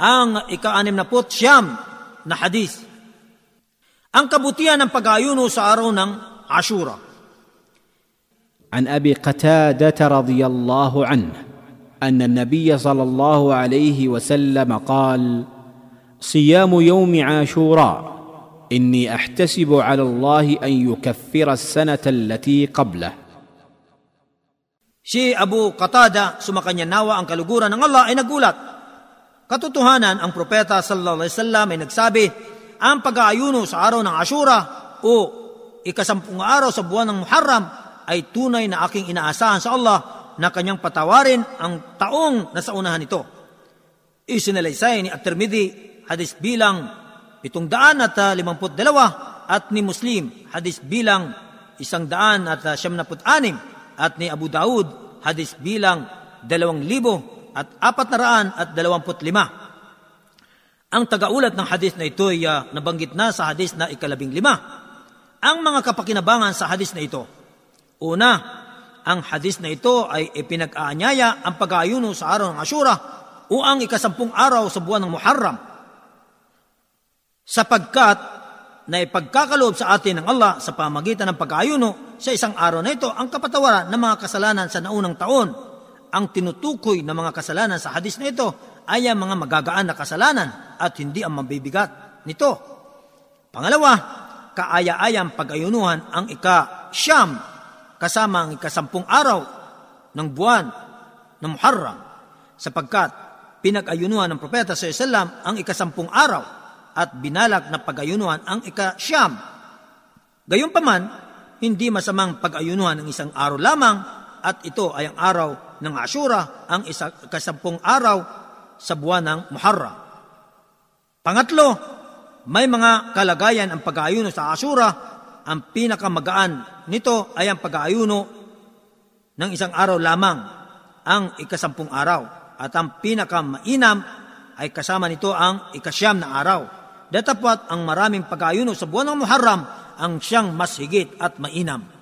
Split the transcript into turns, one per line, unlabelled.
Ang ika-anim na put siyam na hadith. Ang kabutihan ng pag-ayuno sa araw ng Ashura.
عن ابي قتاده رضي الله عنه ان النبي صلى الله عليه وسلم قال صيام يوم عاشوراء اني احتسب على الله ان يكفر السنه التي قبله
Si Abu Qatada, sumakanya nawa ang kaluguran ng Allah ay nagulat. Katotohanan, ang propeta sallallahu alaihi wasallam ay nagsabi, ang pag-aayuno sa araw ng Ashura o ikasampung araw sa buwan ng Muharram ay tunay na aking inaasahan sa Allah na kanyang patawarin ang taong nasa unahan nito. Isinalaysay ni At-Tirmidhi, hadis bilang pitong daan at ah, at ni Muslim, hadis bilang isang daan at ah, at ni Abu Daud, hadis bilang dalawang libo at apat na raan at dalawamput lima. Ang tagaulat ng hadis na ito ay ah, nabanggit na sa hadis na ikalabing lima. Ang mga kapakinabangan sa hadis na ito. Una, ang hadis na ito ay ipinag-aanyaya ang pag-aayuno sa araw ng Ashura o ang ikasampung araw sa buwan ng Muharram. Sapagkat na ipagkakaloob sa atin ng Allah sa pamagitan ng pag-aayuno sa isang araw na ito ang kapatawaran ng mga kasalanan sa naunang taon. Ang tinutukoy ng mga kasalanan sa hadis na ito ay ang mga magagaan na kasalanan at hindi ang mabibigat nito. Pangalawa, kaaya-ayang pag-ayunuhan ang ika-siyam kasama ang ikasampung araw ng buwan ng Muharram sapagkat pinag-ayunuhan ng propeta sa Islam ang ikasampung araw at binalak na pag-ayunuhan ang ika-siyam. Gayunpaman, hindi masamang pag-ayunuhan ng isang araw lamang at ito ay ang araw ng Ashura, ang isa, ikasampung araw sa buwan ng Muharram. Pangatlo, may mga kalagayan ang pag-aayuno sa Ashura. Ang pinakamagaan nito ay ang pag-aayuno ng isang araw lamang, ang ikasampung araw. At ang pinakamainam ay kasama nito ang ikasyam na araw. Datapwat ang maraming pag-aayuno sa buwan ng Muharram ang siyang mas higit at mainam.